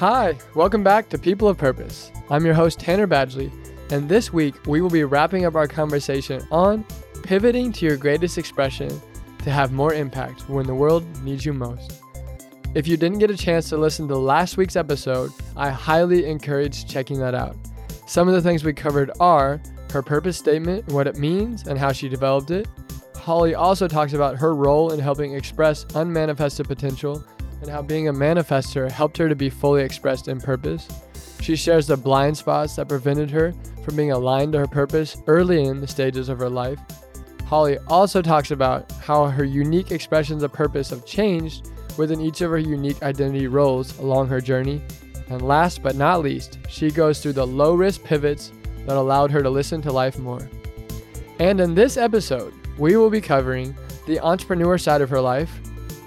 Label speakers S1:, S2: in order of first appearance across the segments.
S1: Hi, welcome back to People of Purpose. I'm your host, Tanner Badgley, and this week we will be wrapping up our conversation on pivoting to your greatest expression to have more impact when the world needs you most. If you didn't get a chance to listen to last week's episode, I highly encourage checking that out. Some of the things we covered are her purpose statement, what it means, and how she developed it. Holly also talks about her role in helping express unmanifested potential and how being a manifester helped her to be fully expressed in purpose. She shares the blind spots that prevented her from being aligned to her purpose early in the stages of her life. Holly also talks about how her unique expressions of purpose have changed within each of her unique identity roles along her journey. And last but not least, she goes through the low risk pivots that allowed her to listen to life more. And in this episode, we will be covering the entrepreneur side of her life,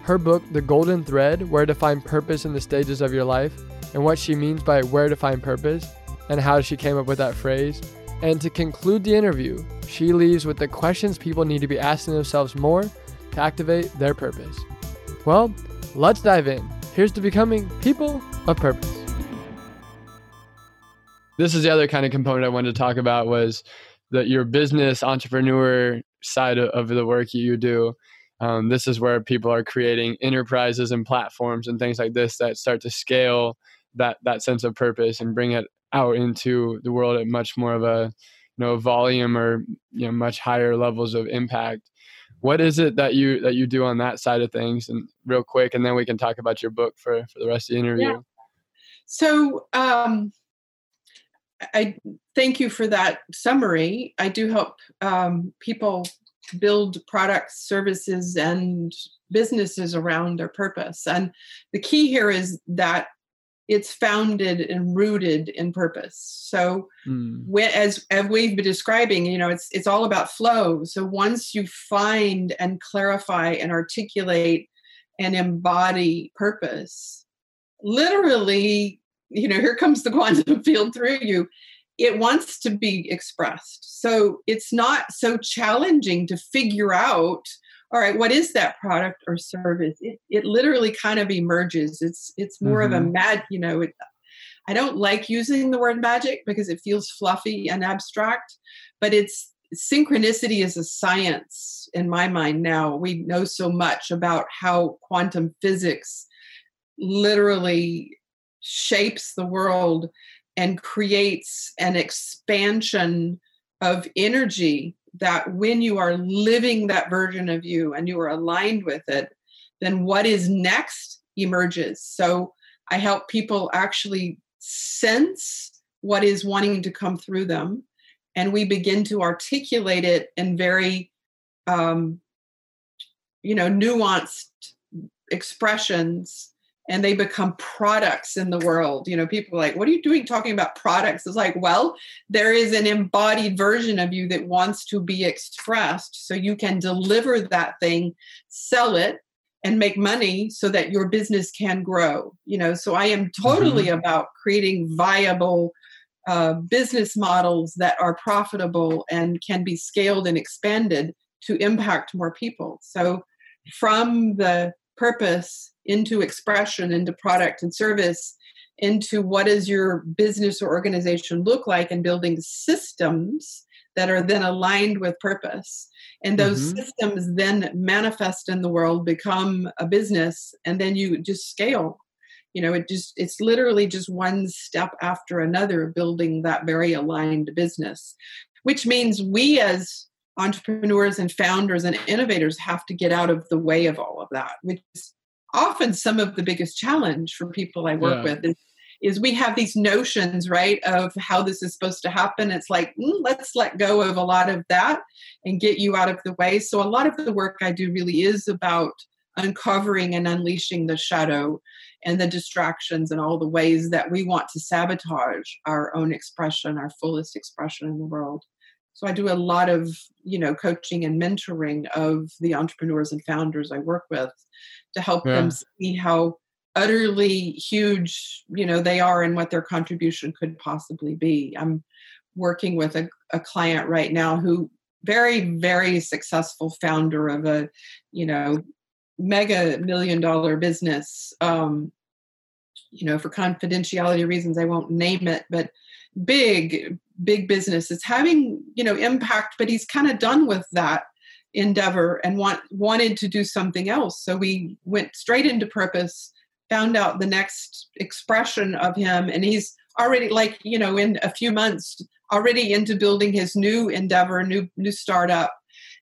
S1: her book, The Golden Thread Where to Find Purpose in the Stages of Your Life, and what she means by where to find purpose, and how she came up with that phrase. And to conclude the interview, she leaves with the questions people need to be asking themselves more to activate their purpose. Well, let's dive in. Here's to becoming people of purpose. This is the other kind of component I wanted to talk about was that your business entrepreneur side of the work you do um, this is where people are creating enterprises and platforms and things like this that start to scale that that sense of purpose and bring it out into the world at much more of a you know volume or you know much higher levels of impact. What is it that you that you do on that side of things? And real quick and then we can talk about your book for for the rest of the interview. Yeah.
S2: so um i thank you for that summary. I do help um, people build products, services, and businesses around their purpose. And the key here is that it's founded and rooted in purpose. So, mm. as as we've been describing, you know, it's it's all about flow. So once you find and clarify and articulate and embody purpose, literally, you know, here comes the quantum field through you it wants to be expressed. So it's not so challenging to figure out, all right, what is that product or service? It, it literally kind of emerges. It's it's more mm-hmm. of a mm-hmm. mad, you know, it, I don't like using the word magic because it feels fluffy and abstract, but it's synchronicity is a science in my mind now. We know so much about how quantum physics literally shapes the world and creates an expansion of energy that when you are living that version of you and you are aligned with it, then what is next emerges. So I help people actually sense what is wanting to come through them, and we begin to articulate it in very, um, you know, nuanced expressions and they become products in the world. You know, people are like, what are you doing talking about products? It's like, well, there is an embodied version of you that wants to be expressed. So you can deliver that thing, sell it, and make money so that your business can grow. You know, so I am totally mm-hmm. about creating viable uh, business models that are profitable and can be scaled and expanded to impact more people. So from the purpose into expression, into product and service, into what does your business or organization look like, and building systems that are then aligned with purpose. And those mm-hmm. systems then manifest in the world, become a business, and then you just scale. You know, it just it's literally just one step after another building that very aligned business, which means we as entrepreneurs and founders and innovators have to get out of the way of all of that, which is often some of the biggest challenge for people I work yeah. with is, is, we have these notions, right, of how this is supposed to happen. It's like, mm, let's let go of a lot of that and get you out of the way. So a lot of the work I do really is about uncovering and unleashing the shadow and the distractions and all the ways that we want to sabotage our own expression, our fullest expression in the world. So I do a lot of, you know, coaching and mentoring of the entrepreneurs and founders I work with to help yeah. them see how utterly huge, you know, they are and what their contribution could possibly be. I'm working with a, a client right now who very, very successful founder of a, you know, mega million dollar business. Um, you know, for confidentiality reasons, I won't name it, but big, big business. It's having, you know, impact, but he's kind of done with that endeavor and want wanted to do something else. So we went straight into purpose, found out the next expression of him, and he's already like, you know, in a few months already into building his new endeavor, new new startup,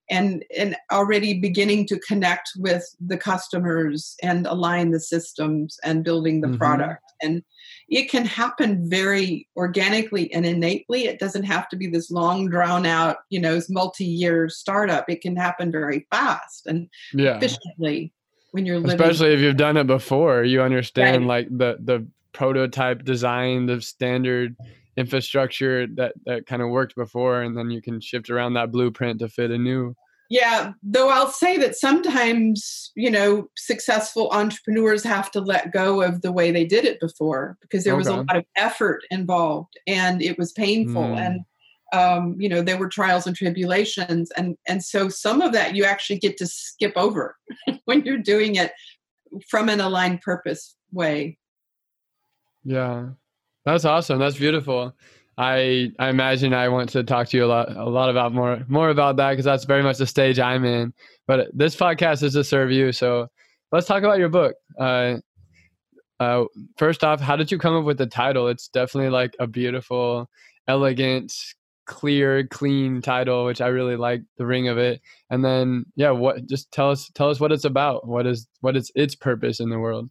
S2: and and already beginning to connect with the customers and align the systems and building the mm-hmm. product. And it can happen very organically and innately. It doesn't have to be this long, drawn out, you know, multi-year startup. It can happen very fast and yeah. efficiently when you're living.
S3: Especially if you've done it before, you understand right. like the the prototype design, the standard infrastructure that that kind of worked before and then you can shift around that blueprint to fit a new
S2: yeah though i'll say that sometimes you know successful entrepreneurs have to let go of the way they did it before because there okay. was a lot of effort involved and it was painful mm. and um, you know there were trials and tribulations and and so some of that you actually get to skip over when you're doing it from an aligned purpose way
S3: yeah that's awesome. That's beautiful. I I imagine I want to talk to you a lot a lot about more more about that because that's very much the stage I'm in. But this podcast is to serve you. So let's talk about your book. Uh, uh, first off, how did you come up with the title? It's definitely like a beautiful, elegant, clear, clean title, which I really like the ring of it. And then yeah, what just tell us tell us what it's about. What is what is its purpose in the world?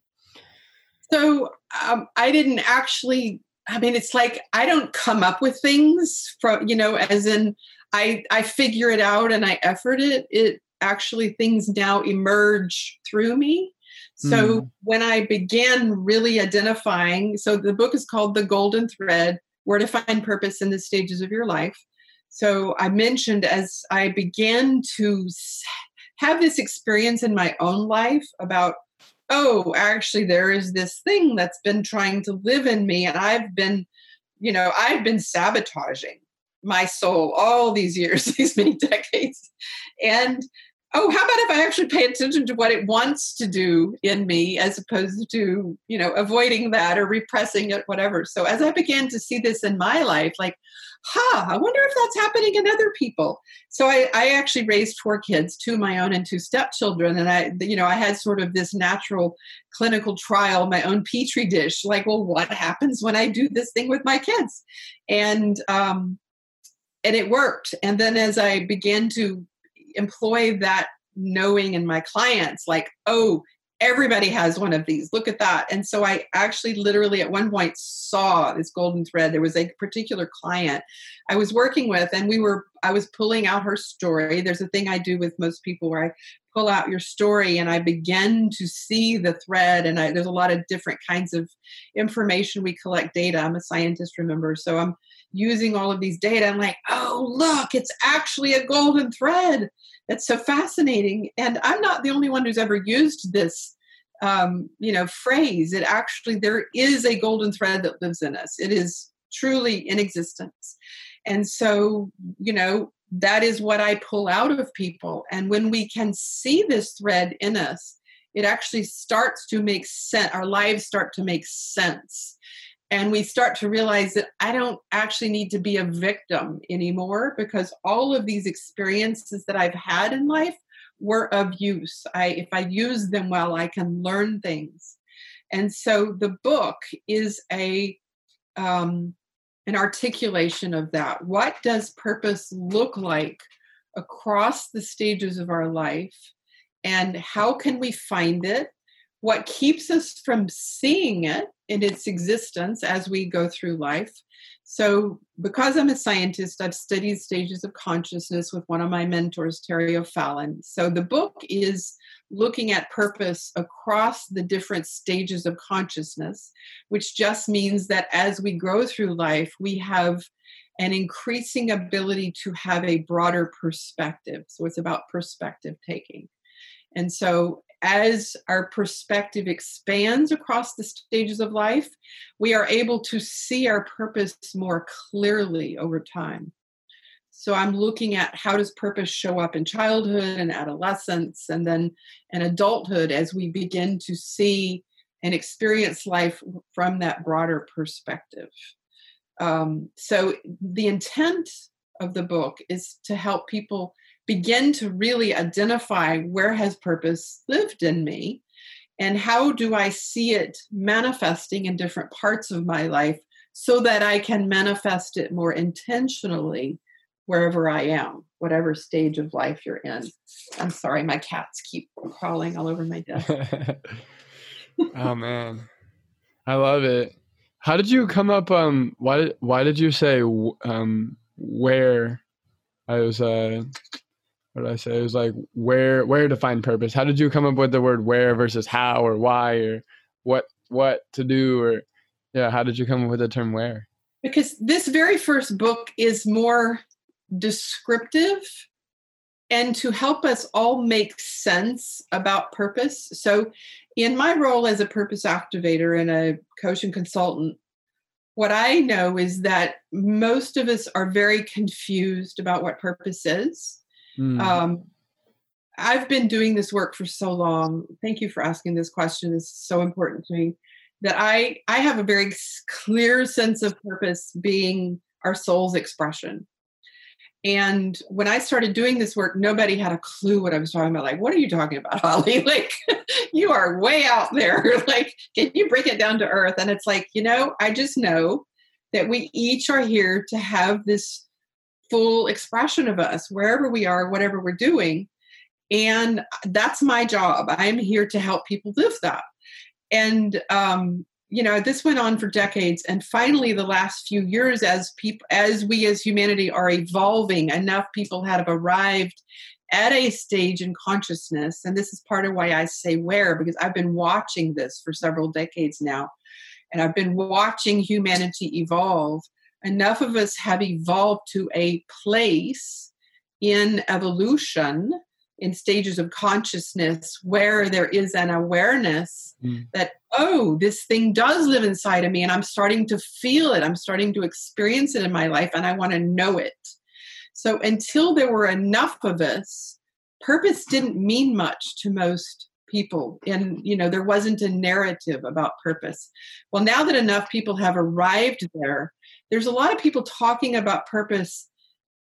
S2: So um, I didn't actually. I mean, it's like I don't come up with things from you know, as in I I figure it out and I effort it. It actually things now emerge through me. So mm. when I began really identifying, so the book is called The Golden Thread: Where to Find Purpose in the Stages of Your Life. So I mentioned as I began to have this experience in my own life about oh, actually, there is this thing that's been trying to live in me, and I've been, you know, I've been sabotaging my soul all these years, these many decades. And oh, how about if I actually pay attention to what it wants to do in me as opposed to, you know, avoiding that or repressing it, whatever. So as I began to see this in my life, like, huh, I wonder if that's happening in other people. So I, I actually raised four kids, two of my own and two stepchildren. And I, you know, I had sort of this natural clinical trial, my own petri dish, like, well, what happens when I do this thing with my kids? And um, and it worked. And then as I began to employ that knowing in my clients like oh everybody has one of these. Look at that. And so i actually literally at one point saw this golden thread. There was a particular client i was working with and we were i was pulling out her story. There's a thing i do with most people where i pull out your story and i begin to see the thread and I, there's a lot of different kinds of information. We collect data. I'm a scientist remember? So i'm using all of these data i'm like oh look it's actually a golden thread. It's so fascinating. And i'm not the only one who's ever used this um, you know phrase. It actually there is a golden thread that lives in us. It is truly in existence. And so you know that is what i pull out of people. And when we can see this thread in us it actually starts to make sense our lives start to make sense and we start to realize that I don't actually need to be a victim anymore because all of these experiences that I've had in life were of use. I if I use them well, I can learn things. And so the book is a um, an articulation of that. What does purpose look like across the stages of our life? And how can we find it? What keeps us from seeing it? In its existence as we go through life. So, because I'm a scientist, I've studied stages of consciousness with one of my mentors, Terry O'Fallon. So, the book is looking at purpose across the different stages of consciousness, which just means that as we grow through life, we have an increasing ability to have a broader perspective. So, it's about perspective taking. And so, as our perspective expands across the stages of life, we are able to see our purpose more clearly over time. So I'm looking at how does purpose show up in childhood and adolescence and then in adulthood as we begin to see and experience life from that broader perspective. Um, so the intent of the book is to help people begin to really identify where has purpose lived in me and how do I see it manifesting in different parts of my life so that I can manifest it more intentionally wherever I am, whatever stage of life you're in. I'm sorry, my cats keep crawling all over my desk.
S3: oh man. I love it. How did you come up um why did why did you say um where I was uh what did I say? It was like where where to find purpose. How did you come up with the word where versus how or why or what what to do or yeah, how did you come up with the term where?
S2: Because this very first book is more descriptive and to help us all make sense about purpose. So in my role as a purpose activator and a coach and consultant, what I know is that most of us are very confused about what purpose is Mm. Um, I've been doing this work for so long. Thank you for asking this question. It's so important to me that I I have a very clear sense of purpose being our soul's expression. And when I started doing this work, nobody had a clue what I was talking about. Like, what are you talking about, Holly? Like, you are way out there. like, can you bring it down to earth? And it's like, you know, I just know that we each are here to have this full expression of us wherever we are, whatever we're doing. And that's my job. I'm here to help people live that. And um, you know, this went on for decades, and finally, the last few years, as people, as we as humanity are evolving, enough people have arrived at a stage in consciousness, and this is part of why I say where, because I've been watching this for several decades now, and I've been watching humanity evolve enough of us have evolved to a place in evolution in stages of consciousness where there is an awareness mm. that oh this thing does live inside of me and i'm starting to feel it i'm starting to experience it in my life and i want to know it so until there were enough of us purpose didn't mean much to most people and you know there wasn't a narrative about purpose well now that enough people have arrived there there's a lot of people talking about purpose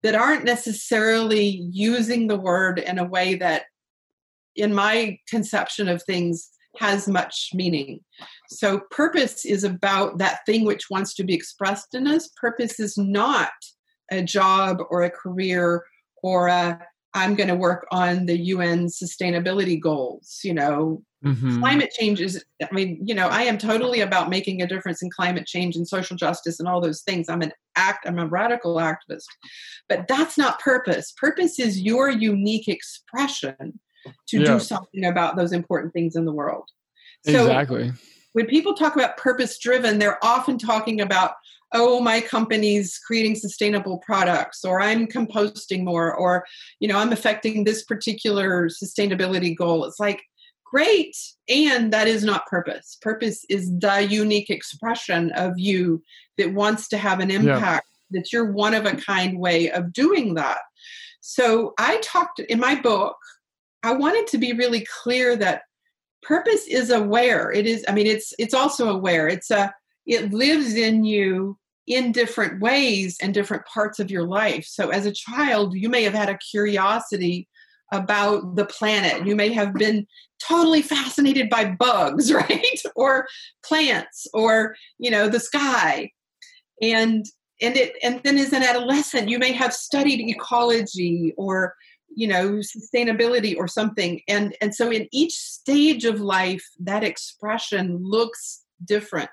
S2: that aren't necessarily using the word in a way that in my conception of things has much meaning. So, purpose is about that thing which wants to be expressed in us. Purpose is not a job or a career or a I'm going to work on the UN sustainability goals. You know, mm-hmm. climate change is, I mean, you know, I am totally about making a difference in climate change and social justice and all those things. I'm an act, I'm a radical activist. But that's not purpose. Purpose is your unique expression to yeah. do something about those important things in the world.
S3: So exactly.
S2: When people talk about purpose driven, they're often talking about oh my company's creating sustainable products or i'm composting more or you know i'm affecting this particular sustainability goal. It's like great and that is not purpose. Purpose is the unique expression of you that wants to have an impact yeah. that you're one of a kind way of doing that. So i talked in my book i wanted to be really clear that purpose is aware. It is i mean it's it's also aware. It's a it lives in you in different ways and different parts of your life. So, as a child, you may have had a curiosity about the planet. You may have been totally fascinated by bugs, right? or plants or, you know, the sky. And and it and then as an adolescent, you may have studied ecology or you know sustainability or something and and so in each stage of life that expression looks different.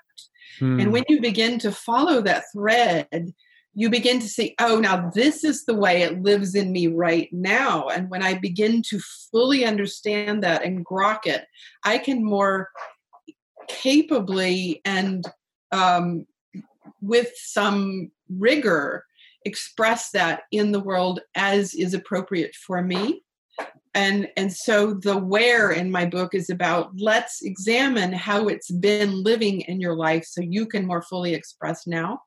S2: Hmm. And when you begin to follow that thread, you begin to see, oh, now this is the way it lives in me right now. And when I begin to fully understand that and grok it, I can more capably and um, with some rigor express that in the world as is appropriate for me and and so the where in my book is about let's examine how it's been living in your life so you can more fully express now.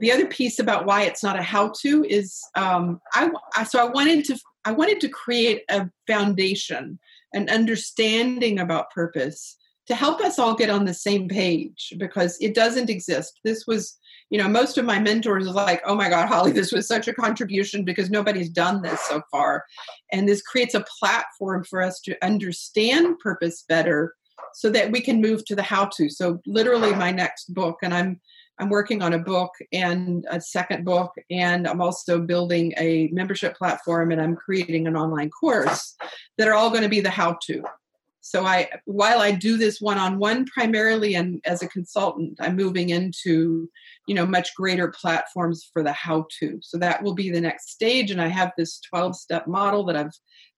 S2: The other piece about why it's not a how to is um, I, I so i wanted to i wanted to create a foundation an understanding about purpose to help us all get on the same page because it doesn't exist this was you know, most of my mentors are like, oh my God, Holly, this was such a contribution because nobody's done this so far. And this creates a platform for us to understand purpose better so that we can move to the how to. So literally my next book, and I'm I'm working on a book and a second book, and I'm also building a membership platform and I'm creating an online course that are all going to be the how to. So I while I do this one on one primarily and as a consultant, I'm moving into you know much greater platforms for the how to so that will be the next stage and i have this 12 step model that i've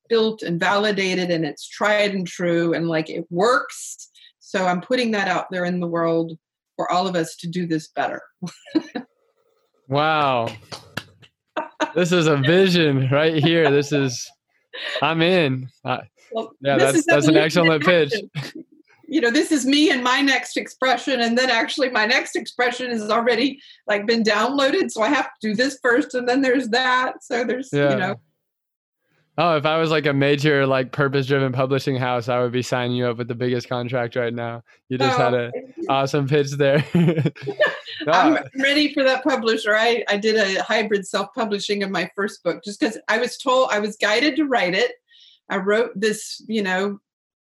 S2: built and validated and it's tried and true and like it works. So i'm putting that out there in the world for all of us to do this better.
S3: Wow. This is a vision right here. This is i'm in well, yeah that's that's an excellent pitch.
S2: You know this is me and my next expression and then actually my next expression has already like been downloaded so i have to do this first and then there's that. So there's yeah. you know.
S3: Oh if i was like a major like purpose driven publishing house i would be signing you up with the biggest contract right now. You just oh, had an awesome pitch there. Ah.
S2: I'm ready for that publisher. I, I did a hybrid self-publishing of my first book just because i was told i was guided to write it I wrote this, you know,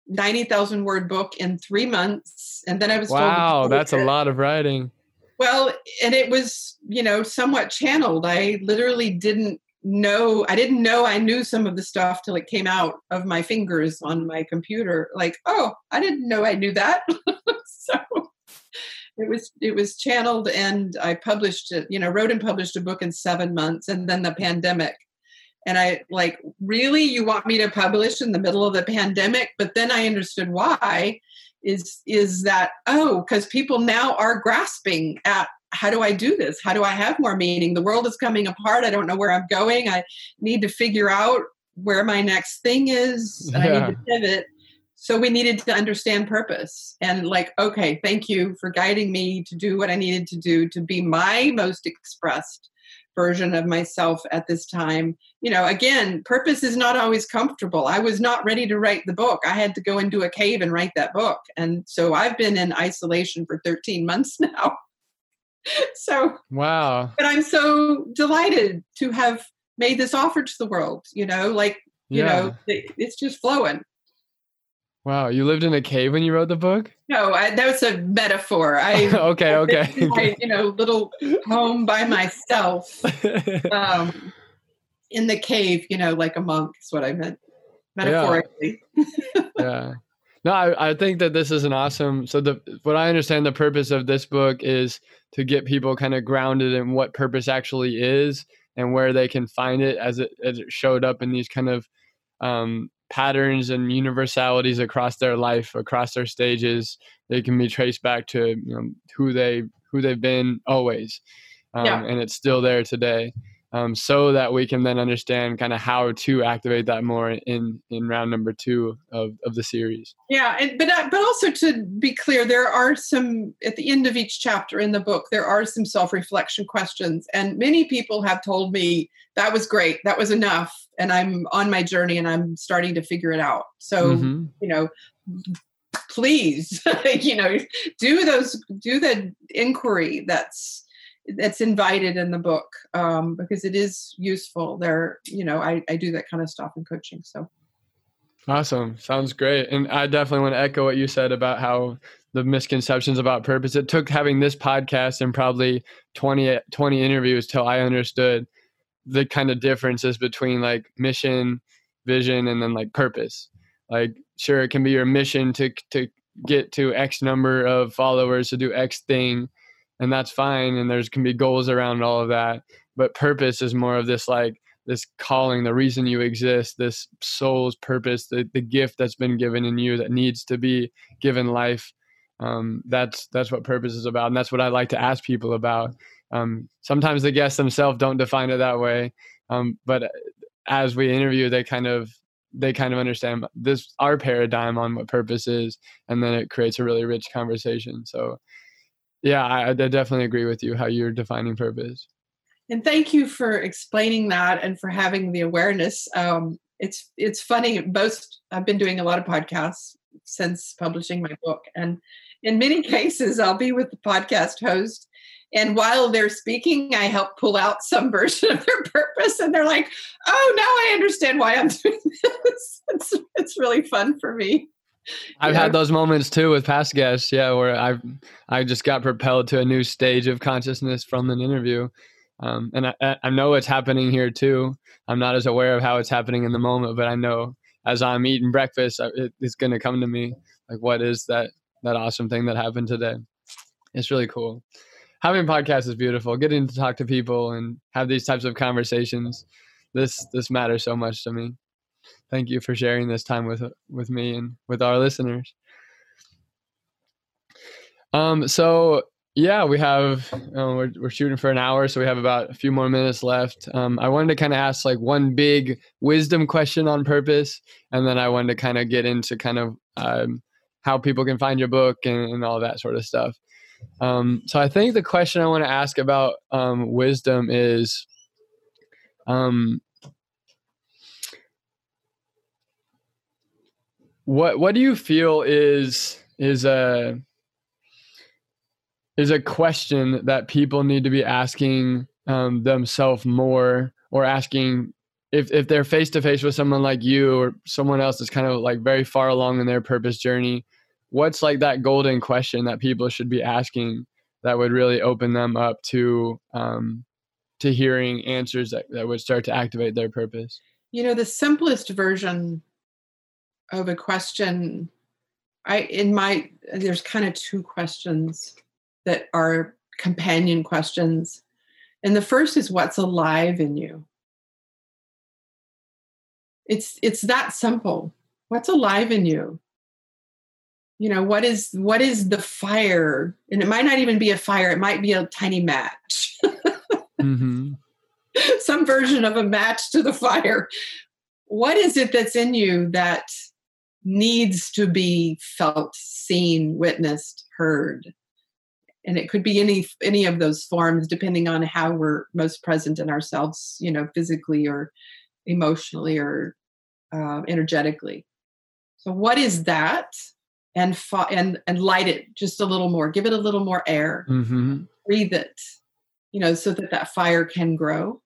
S2: 90,000 word book in three months. And then I was
S3: wow, that's it. a lot of writing.
S2: Well, and it was, you know, somewhat channeled. I literally didn't know, I didn't know I knew some of the stuff till it came out of my fingers on my computer. Like, oh, I didn't know I knew that. so it was it was channeled and I published it, you know, wrote and published a book in seven months and then the pandemic and I like, really, you want me to publish in the middle of the pandemic? But then I understood why is is that oh because people now are grasping at how do i do this how do i have more meaning the world is coming apart i don't know where i'm going i need to figure out where my next thing is and yeah. i need to pivot so we needed to understand purpose and like okay thank you for guiding me to do what i needed to do to be my most expressed version of myself at this time. You know, again, purpose is not always comfortable. I was not ready to write the book. I had to go into a cave and write that book. And so I've been in isolation for 13 months now. so,
S3: wow.
S2: But I'm so delighted to have made this offer to the world, you know, like, you yeah. know, it's just flowing.
S3: Wow, you lived in a cave when you wrote the book?
S2: No, I, that was a metaphor. I
S3: okay, okay.
S2: My, you know, little home by myself, um, in the cave. You know, like a monk is what I meant metaphorically.
S3: Yeah. yeah. No, I, I think that this is an awesome. So the what I understand the purpose of this book is to get people kind of grounded in what purpose actually is and where they can find it as it as it showed up in these kind of um, patterns and universalities across their life, across their stages. They can be traced back to you know, who they who they've been always, um, yeah. and it's still there today. Um, so that we can then understand kind of how to activate that more in in round number two of, of the series.
S2: Yeah, and, but uh, but also to be clear, there are some at the end of each chapter in the book. There are some self reflection questions, and many people have told me that was great, that was enough, and I'm on my journey and I'm starting to figure it out. So mm-hmm. you know, please, you know, do those do the inquiry that's that's invited in the book um, because it is useful. There, you know, I, I do that kind of stuff in coaching. So
S3: awesome, sounds great. And I definitely want to echo what you said about how the misconceptions about purpose. It took having this podcast and probably 20, 20 interviews till I understood the kind of differences between like mission, vision, and then like purpose. Like, sure, it can be your mission to to get to X number of followers to do X thing, and that's fine. And there's can be goals around all of that. But purpose is more of this like this calling, the reason you exist, this soul's purpose, the, the gift that's been given in you that needs to be given life. Um, that's that's what purpose is about, and that's what I like to ask people about. Um, sometimes the guests themselves don't define it that way, um, but as we interview, they kind of they kind of understand this our paradigm on what purpose is, and then it creates a really rich conversation. So, yeah, I, I definitely agree with you how you're defining purpose.
S2: And thank you for explaining that and for having the awareness. Um, it's it's funny. Most I've been doing a lot of podcasts since publishing my book, and in many cases, I'll be with the podcast host, and while they're speaking, I help pull out some version of their purpose, and they're like, "Oh, now I understand why I'm doing this." It's it's really fun for me.
S3: I've yeah. had those moments too with past guests, yeah, where I I just got propelled to a new stage of consciousness from an interview um, and I, I know it's happening here too. I'm not as aware of how it's happening in the moment, but I know as I'm eating breakfast, it, it's going to come to me. Like, what is that that awesome thing that happened today? It's really cool. Having podcasts is beautiful. Getting to talk to people and have these types of conversations. This this matters so much to me. Thank you for sharing this time with with me and with our listeners. Um, so yeah, we have. Um, we're we're shooting for an hour, so we have about a few more minutes left. Um, I wanted to kind of ask like one big wisdom question on purpose, and then I wanted to kind of get into kind of um, how people can find your book and, and all that sort of stuff. Um, so I think the question I want to ask about um, wisdom is, um, what what do you feel is is a is a question that people need to be asking um, themselves more or asking if, if they're face to face with someone like you or someone else that's kind of like very far along in their purpose journey what's like that golden question that people should be asking that would really open them up to um, to hearing answers that, that would start to activate their purpose?
S2: You know the simplest version of a question i in my there's kind of two questions that are companion questions. And the first is what's alive in you? It's it's that simple. What's alive in you? You know, what is what is the fire? And it might not even be a fire, it might be a tiny match. mm-hmm. Some version of a match to the fire. What is it that's in you that needs to be felt, seen, witnessed, heard? and it could be any any of those forms depending on how we're most present in ourselves you know physically or emotionally or uh, energetically. So what is that? And fa- and and light it just a little more. Give it a little more air. Mm-hmm. breathe it you know so that that fire can grow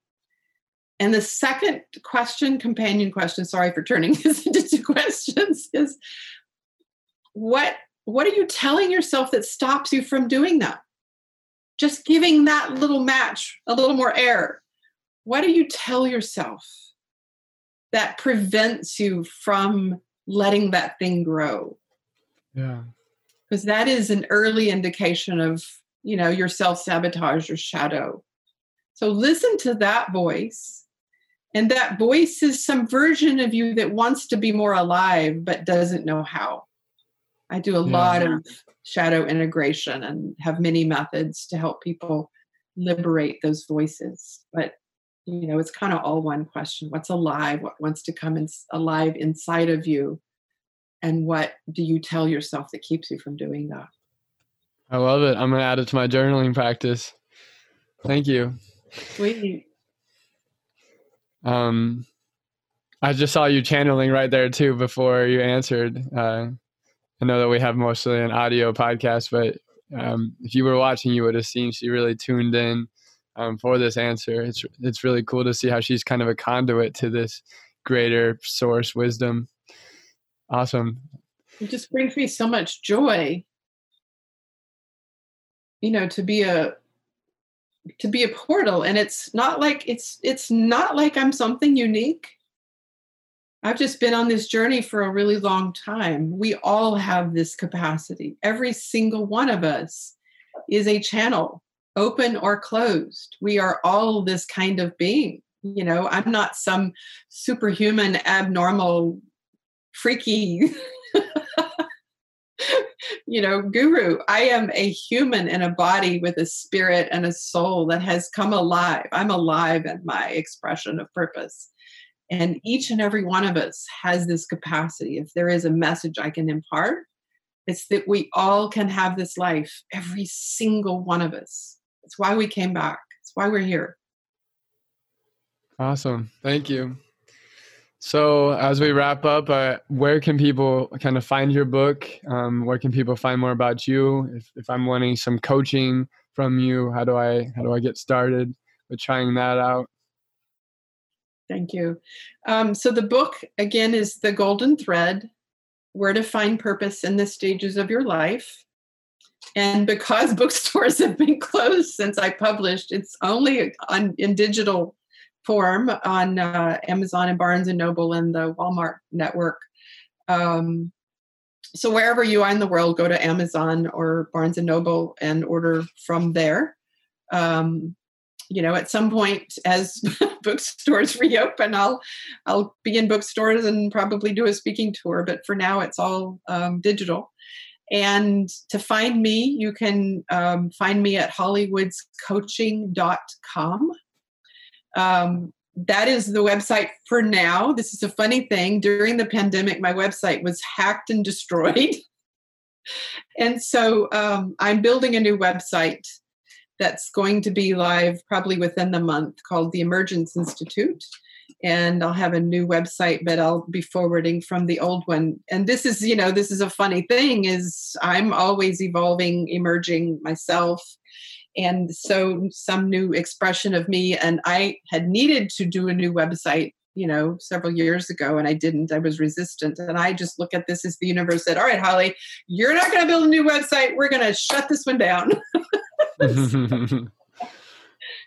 S2: and the second question companion question sorry for turning this into two questions is what what are you telling yourself that stops you from doing that? Just giving that little match a little more air. What do you tell yourself that prevents you from letting that thing grow?
S3: Yeah.
S2: Because that is an early indication of, you know, your self-sabotage or shadow. So listen to that voice. And that voice is some version of you that wants to be more alive but doesn't know how. I do a yeah. lot of shadow integration and have many methods to help people liberate those voices. But you know, it's kind of all one question: what's alive? What wants to come in, alive inside of you? And what do you tell yourself that keeps you from doing that?
S3: I love it. I'm gonna add it to my journaling practice. Thank you.
S2: Sweet.
S3: Um, I just saw you channeling right there too before you answered. Uh, I know that we have mostly an audio podcast, but um, if you were watching, you would have seen she really tuned in um, for this answer. It's it's really cool to see how she's kind of a conduit to this greater source wisdom. Awesome.
S2: It just brings me so much joy. You know, to be a to be a portal, and it's not like it's it's not like I'm something unique. I've just been on this journey for a really long time. We all have this capacity. Every single one of us is a channel, open or closed. We are all this kind of being. You know, I'm not some superhuman, abnormal, freaky, you know, guru. I am a human in a body with a spirit and a soul that has come alive. I'm alive in my expression of purpose. And each and every one of us has this capacity. If there is a message I can impart, it's that we all can have this life, every single one of us. It's why we came back, it's why we're here.
S3: Awesome. Thank you. So, as we wrap up, uh, where can people kind of find your book? Um, where can people find more about you? If, if I'm wanting some coaching from you, how do I how do I get started with trying that out?
S2: Thank you. Um, so the book again is the Golden Thread: Where to Find Purpose in the Stages of Your Life. And because bookstores have been closed since I published, it's only on in digital form on uh, Amazon and Barnes and Noble and the Walmart network. Um, so wherever you are in the world, go to Amazon or Barnes and Noble and order from there. Um, you know, at some point as bookstores reopen, I'll I'll be in bookstores and probably do a speaking tour. But for now, it's all um, digital. And to find me, you can um, find me at hollywoodscoaching.com. Um, that is the website for now. This is a funny thing. During the pandemic, my website was hacked and destroyed. and so um, I'm building a new website that's going to be live probably within the month called the Emergence Institute. And I'll have a new website, but I'll be forwarding from the old one. And this is, you know, this is a funny thing is I'm always evolving, emerging myself and so some new expression of me and i had needed to do a new website you know several years ago and i didn't. I was resistant and i just look at this as the universe said all right holly you're not going to build a new website. We're going to shut this one down.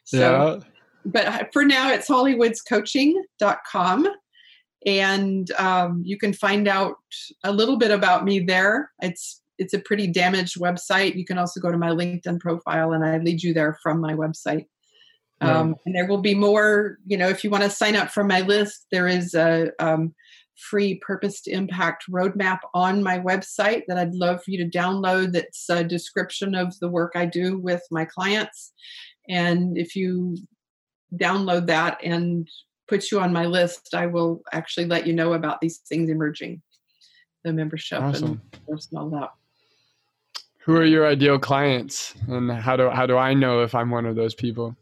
S2: So, yeah. but for now it's hollywoodscoaching.com and um, you can find out a little bit about me there. It's it's a pretty damaged website. You can also go to my LinkedIn profile and I lead you there from my website. Um, and there will be more, you know, if you want to sign up for my list, there is a um, free purpose to impact roadmap on my website that I'd love for you to download. That's a description of the work I do with my clients. And if you download that and put you on my list, I will actually let you know about these things emerging, the membership awesome. and all that.
S3: Who are your ideal clients, and how do how do I know if I'm one of those people?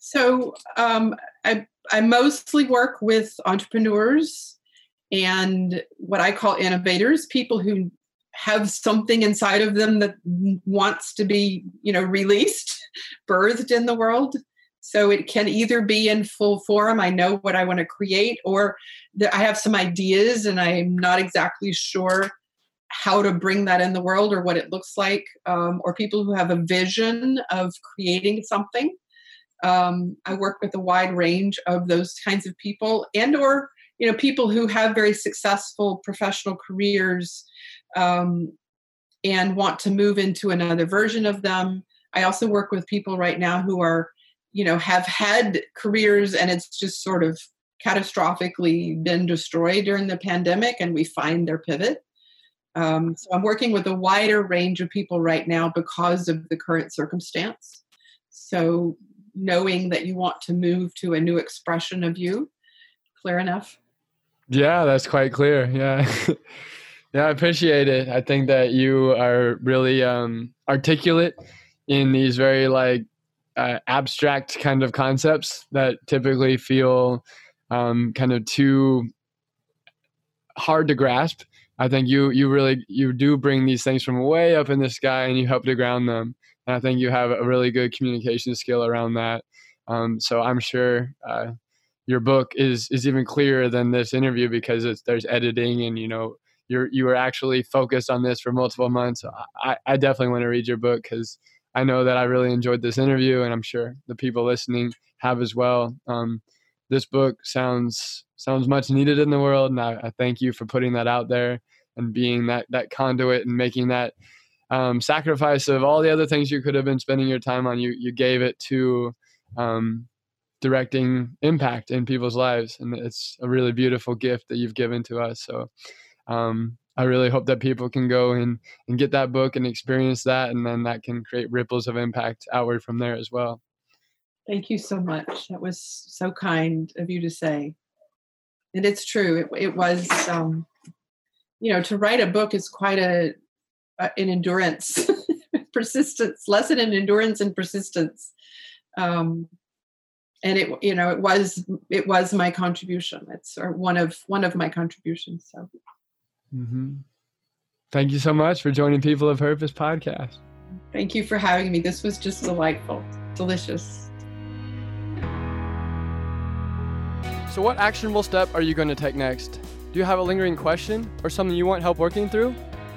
S2: So um, I I mostly work with entrepreneurs and what I call innovators, people who have something inside of them that wants to be you know released, birthed in the world. So it can either be in full form, I know what I want to create, or I have some ideas and I'm not exactly sure how to bring that in the world or what it looks like, um, or people who have a vision of creating something. Um, I work with a wide range of those kinds of people, and or you know people who have very successful professional careers um, and want to move into another version of them. I also work with people right now who are you know have had careers and it's just sort of catastrophically been destroyed during the pandemic and we find their pivot um, so I'm working with a wider range of people right now because of the current circumstance. So knowing that you want to move to a new expression of you, clear enough?
S3: Yeah, that's quite clear. Yeah. yeah, I appreciate it. I think that you are really um, articulate in these very like uh, abstract kind of concepts that typically feel um, kind of too hard to grasp I think you you really you do bring these things from way up in the sky and you help to ground them. And I think you have a really good communication skill around that. Um, so I'm sure uh, your book is is even clearer than this interview because there's editing and you know you're you were actually focused on this for multiple months. I, I definitely want to read your book because I know that I really enjoyed this interview and I'm sure the people listening have as well. Um,
S1: this book sounds sounds much needed in the world, and I, I thank you for putting that out there and being that that conduit and making that um, sacrifice of all the other things you could have been spending your time on. You you gave it to um, directing impact in people's lives, and it's a really beautiful gift that you've given to us. So. Um, I really hope that people can go and, and get that book and experience that, and then that can create ripples of impact outward from there as well.
S2: Thank you so much. That was so kind of you to say. And it's true. It, it was, um, you know, to write a book is quite a, a an endurance, persistence, lesson in endurance and persistence. Um, and it, you know, it was it was my contribution. It's or one of one of my contributions. So
S1: Mm-hmm. Thank you so much for joining People of Purpose podcast.
S2: Thank you for having me. This was just delightful, delicious.
S1: So, what actionable step are you going to take next? Do you have a lingering question or something you want help working through?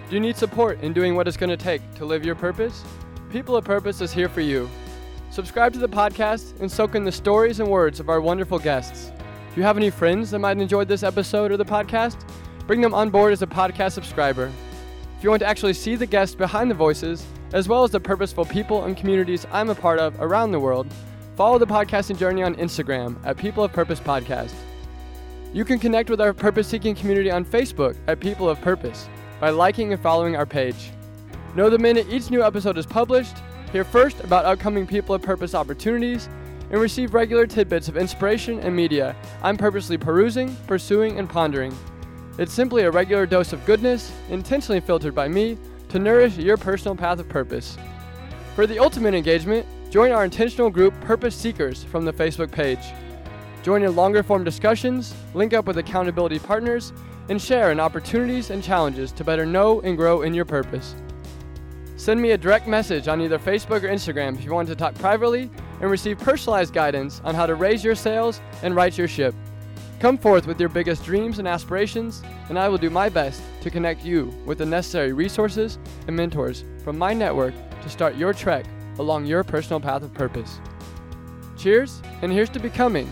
S1: Do you need support in doing what it's going to take to live your purpose? People of Purpose is here for you. Subscribe to the podcast and soak in the stories and words of our wonderful guests. Do you have any friends that might enjoy this episode or the podcast? Bring them on board as a podcast subscriber. If you want to actually see the guests behind the voices, as well as the purposeful people and communities I'm a part of around the world, follow the podcasting journey on Instagram at People of Purpose Podcast. You can connect with our purpose seeking community on Facebook at People of Purpose by liking and following our page. Know the minute each new episode is published, hear first about upcoming People of Purpose opportunities, and receive regular tidbits of inspiration and media I'm purposely perusing, pursuing, and pondering. It's simply a regular dose of goodness, intentionally filtered by me, to nourish your personal path of purpose. For the ultimate engagement, join our intentional group Purpose Seekers from the Facebook page. Join in longer form discussions, link up with accountability partners, and share in opportunities and challenges to better know and grow in your purpose. Send me a direct message on either Facebook or Instagram if you want to talk privately and receive personalized guidance on how to raise your sails and right your ship. Come forth with your biggest dreams and aspirations, and I will do my best to connect you with the necessary resources and mentors from my network to start your trek along your personal path of purpose. Cheers, and here's to becoming